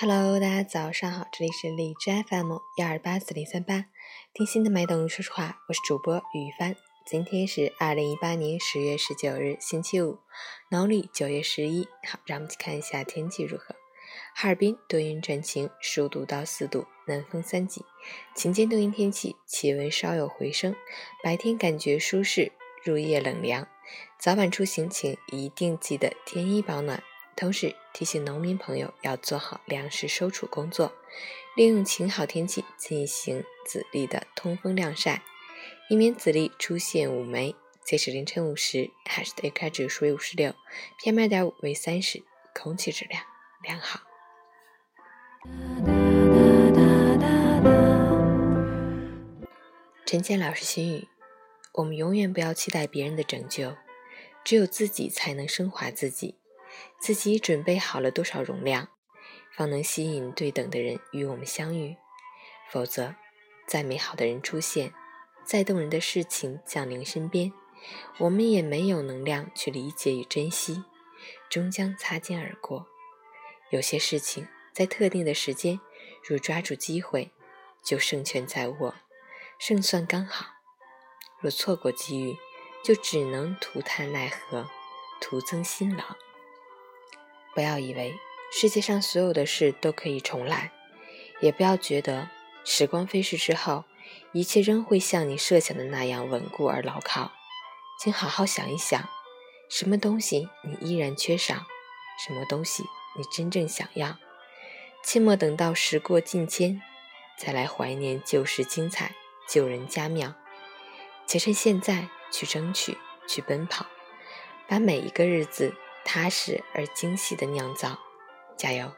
Hello，大家早上好，这里是荔枝 FM 幺二八四零三八，听心的脉动说说话，我是主播雨帆。今天是二零一八年十月十九日，星期五，农历九月十一。好，让我们去看一下天气如何。哈尔滨多云转晴，十五度到四度，南风三级，晴间多云天气，气温稍有回升，白天感觉舒适，入夜冷凉。早晚出行请一定记得添衣保暖。同时提醒农民朋友要做好粮食收储工作，利用晴好天气进行籽粒的通风晾晒。以免籽粒出现雾霾。截止凌晨五时，海市的 AQI 指数为五十六，PM 二点五为三十，空气质量良好。陈建老师心语：我们永远不要期待别人的拯救，只有自己才能升华自己。自己准备好了多少容量，方能吸引对等的人与我们相遇。否则，再美好的人出现。再动人的事情降临身边，我们也没有能量去理解与珍惜，终将擦肩而过。有些事情在特定的时间，若抓住机会，就胜券在握，胜算刚好；若错过机遇，就只能徒叹奈何，徒增辛劳。不要以为世界上所有的事都可以重来，也不要觉得时光飞逝之后。一切仍会像你设想的那样稳固而牢靠，请好好想一想，什么东西你依然缺少，什么东西你真正想要。切莫等到时过境迁，再来怀念旧时精彩、旧人佳妙。且趁现在去争取、去奔跑，把每一个日子踏实而精细的酿造。加油！